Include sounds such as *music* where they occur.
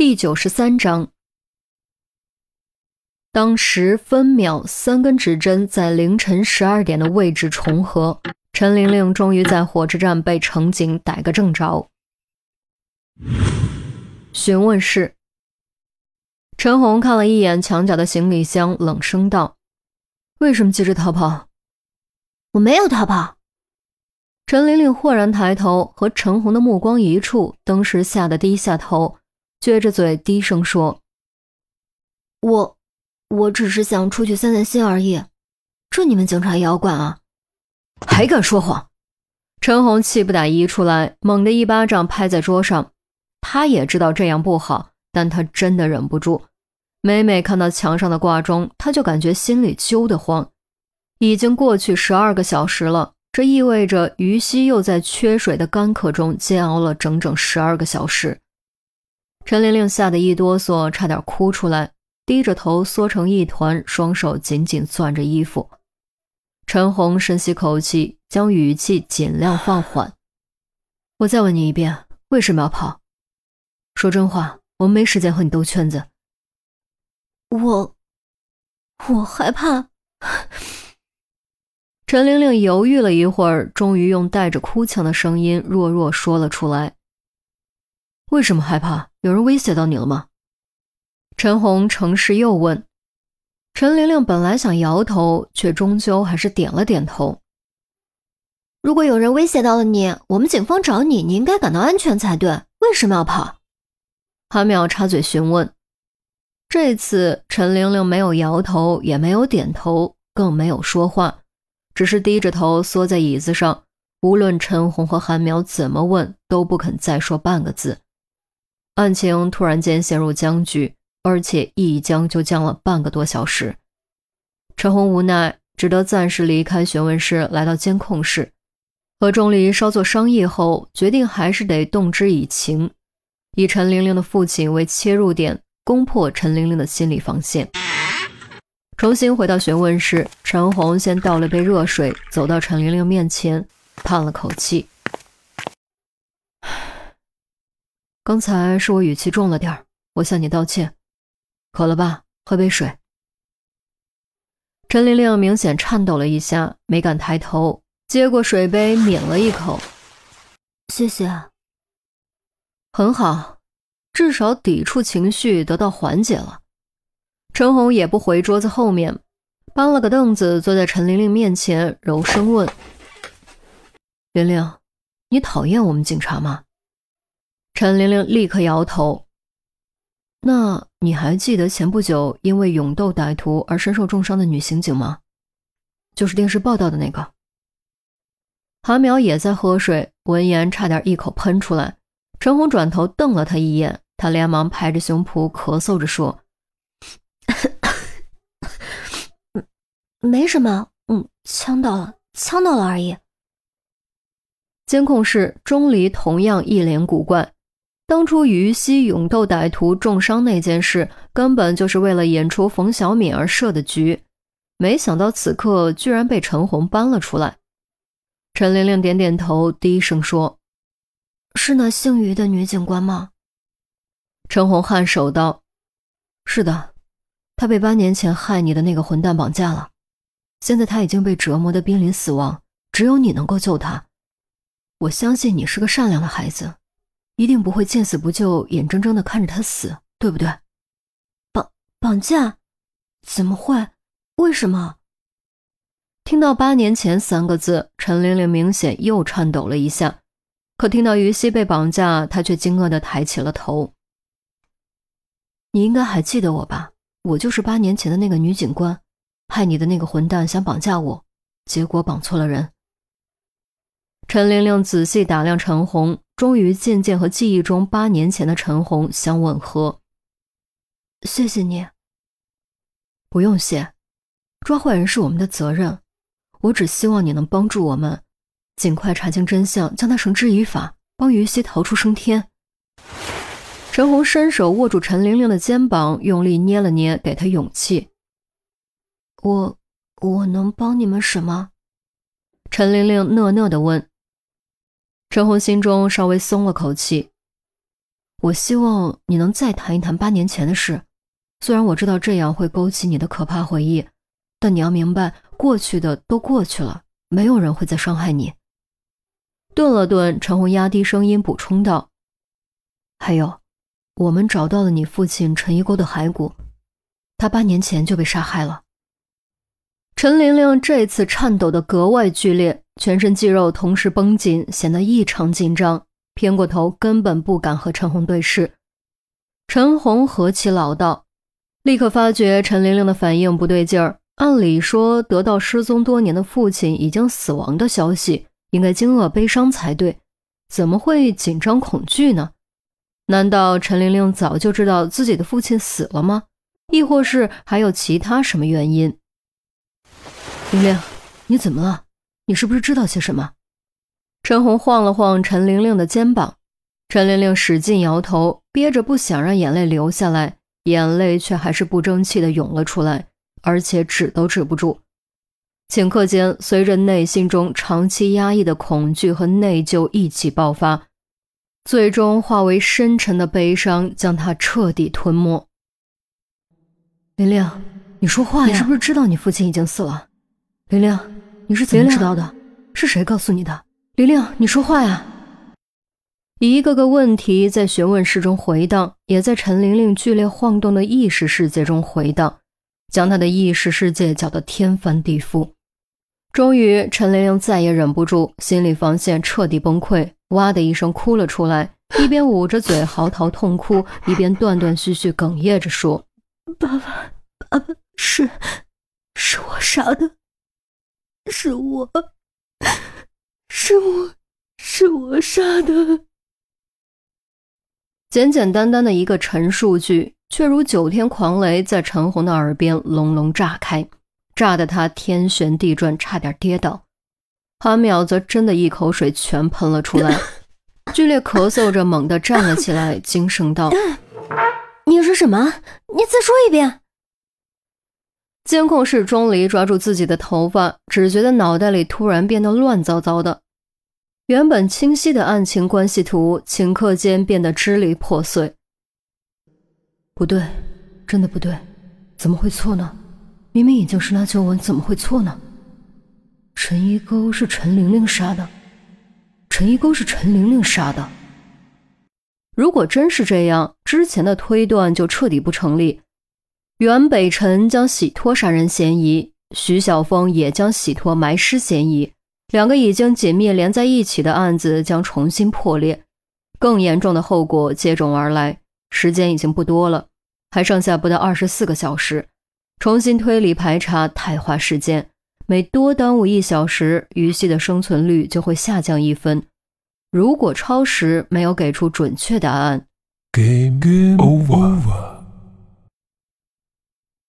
第九十三章，当时分秒三根指针在凌晨十二点的位置重合，陈玲玲终于在火车站被乘警逮个正着。询问室，陈红看了一眼墙角的行李箱，冷声道：“为什么急着逃跑？”“我没有逃跑。”陈玲玲豁然抬头，和陈红的目光一触，当时吓得低下头。撅着嘴低声说：“我，我只是想出去散散心而已，这你们警察也要管啊？还敢说谎！”陈红气不打一处来，猛地一巴掌拍在桌上。他也知道这样不好，但他真的忍不住。每每看到墙上的挂钟，他就感觉心里揪得慌。已经过去十二个小时了，这意味着于西又在缺水的干渴中煎熬了整整十二个小时。陈玲玲吓得一哆嗦，差点哭出来，低着头缩成一团，双手紧紧攥着衣服。陈红深吸口气，将语气尽量放缓：“我再问你一遍，为什么要跑？说真话，我没时间和你兜圈子。”“我……我害怕。*laughs* ”陈玲玲犹豫了一会儿，终于用带着哭腔的声音弱弱说了出来。为什么害怕？有人威胁到你了吗？陈红诚实又问。陈玲玲本来想摇头，却终究还是点了点头。如果有人威胁到了你，我们警方找你，你应该感到安全才对。为什么要跑？韩淼插嘴询问。这次陈玲玲没有摇头，也没有点头，更没有说话，只是低着头缩在椅子上。无论陈红和韩淼怎么问，都不肯再说半个字。案情突然间陷入僵局，而且一僵就僵了半个多小时。陈红无奈，只得暂时离开询问室，来到监控室，和钟离稍作商议后，决定还是得动之以情，以陈玲玲的父亲为切入点，攻破陈玲玲的心理防线。重新回到询问室，陈红先倒了杯热水，走到陈玲玲面前，叹了口气。刚才是我语气重了点儿我向你道歉。渴了吧？喝杯水。陈玲玲明显颤抖了一下，没敢抬头，接过水杯抿了一口。谢谢。很好，至少抵触情绪得到缓解了。陈红也不回桌子后面，搬了个凳子坐在陈玲玲面前，柔声问：“玲玲，你讨厌我们警察吗？”陈玲玲立刻摇头。那你还记得前不久因为勇斗歹徒而身受重伤的女刑警吗？就是电视报道的那个。韩淼也在喝水，闻言差点一口喷出来。陈红转头瞪了他一眼，他连忙拍着胸脯咳嗽着说：“ *coughs* 没什么，嗯，呛到了，呛到了而已。”监控室，钟离同样一脸古怪。当初于西勇斗歹徒重伤那件事，根本就是为了演出冯小敏而设的局，没想到此刻居然被陈红搬了出来。陈玲玲点点头，低声说：“是那姓于的女警官吗？”陈红颔首道：“是的，她被八年前害你的那个混蛋绑架了，现在她已经被折磨得濒临死亡，只有你能够救她。我相信你是个善良的孩子。”一定不会见死不救，眼睁睁的看着他死，对不对？绑绑架？怎么会？为什么？听到“八年前”三个字，陈玲玲明显又颤抖了一下。可听到于西被绑架，她却惊愕的抬起了头。你应该还记得我吧？我就是八年前的那个女警官，害你的那个混蛋想绑架我，结果绑错了人。陈玲玲仔细打量陈红。终于渐渐和记忆中八年前的陈红相吻合。谢谢你，不用谢。抓坏人是我们的责任，我只希望你能帮助我们，尽快查清真相，将他绳之以法，帮于西逃出升天。陈红伸手握住陈玲玲的肩膀，用力捏了捏，给她勇气。我我能帮你们什么？陈玲玲讷讷地问。陈红心中稍微松了口气。我希望你能再谈一谈八年前的事。虽然我知道这样会勾起你的可怕回忆，但你要明白，过去的都过去了，没有人会再伤害你。顿了顿，陈红压低声音补充道：“还有，我们找到了你父亲陈一沟的骸骨，他八年前就被杀害了。”陈玲玲这次颤抖得格外剧烈，全身肌肉同时绷紧，显得异常紧张。偏过头，根本不敢和陈红对视。陈红何其老道，立刻发觉陈玲玲的反应不对劲儿。按理说，得到失踪多年的父亲已经死亡的消息，应该惊愕悲伤才对，怎么会紧张恐惧呢？难道陈玲玲早就知道自己的父亲死了吗？亦或是还有其他什么原因？玲玲，你怎么了？你是不是知道些什么？陈红晃了晃陈玲玲的肩膀，陈玲玲使劲摇头，憋着不想让眼泪流下来，眼泪却还是不争气的涌了出来，而且止都止不住。顷刻间，随着内心中长期压抑的恐惧和内疚一起爆发，最终化为深沉的悲伤，将她彻底吞没。玲玲，你说话呀！你是不是知道你父亲已经死了？玲玲，你是怎么知道的？是谁告诉你的？玲玲，你说话呀！一个个问题在询问室中回荡，也在陈玲玲剧烈晃动的意识世界中回荡，将她的意识世界搅得天翻地覆。终于，陈玲玲再也忍不住，心理防线彻底崩溃，哇的一声哭了出来，一边捂着嘴嚎啕痛哭，一边断断续续哽咽着说：“爸爸，爸爸，是，是我杀的，是我。”是我，是我杀的。简简单单的一个陈述句，却如九天狂雷在陈红的耳边隆隆炸开，炸得他天旋地转，差点跌倒。韩淼则真的一口水全喷了出来，剧烈咳嗽着，猛地站了起来，惊声道：“你说什么？你再说一遍。”监控室，钟离抓住自己的头发，只觉得脑袋里突然变得乱糟糟的。原本清晰的案情关系图，顷刻间变得支离破碎。不对，真的不对，怎么会错呢？明明已经是那旧闻，怎么会错呢？陈一沟是陈玲玲杀的，陈一沟是陈玲玲杀的。如果真是这样，之前的推断就彻底不成立。袁北辰将洗脱杀人嫌疑，徐晓峰也将洗脱埋尸嫌疑。两个已经紧密连在一起的案子将重新破裂，更严重的后果接踵而来。时间已经不多了，还剩下不到二十四个小时。重新推理排查太花时间，每多耽误一小时，于西的生存率就会下降一分。如果超时，没有给出准确答案，Game over。